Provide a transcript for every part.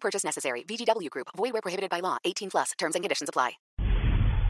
Purchase necessary. VGW Group. Void where prohibited by law. 18 plus. Terms and conditions apply.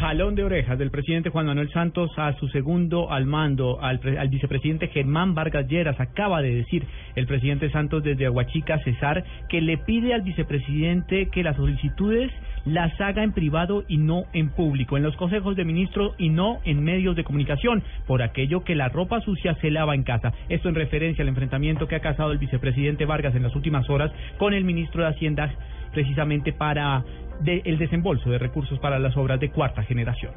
Jalón de orejas del presidente Juan Manuel Santos a su segundo al mando, al, pre- al vicepresidente Germán Vargas Lleras. Acaba de decir el presidente Santos desde Aguachica, Cesar, que le pide al vicepresidente que las solicitudes las haga en privado y no en público, en los consejos de ministros y no en medios de comunicación, por aquello que la ropa sucia se lava en casa. Esto en referencia al enfrentamiento que ha causado el vicepresidente Vargas en las últimas horas con el ministro de Hacienda precisamente para de- el desembolso de recursos para las obras de cuarta generación.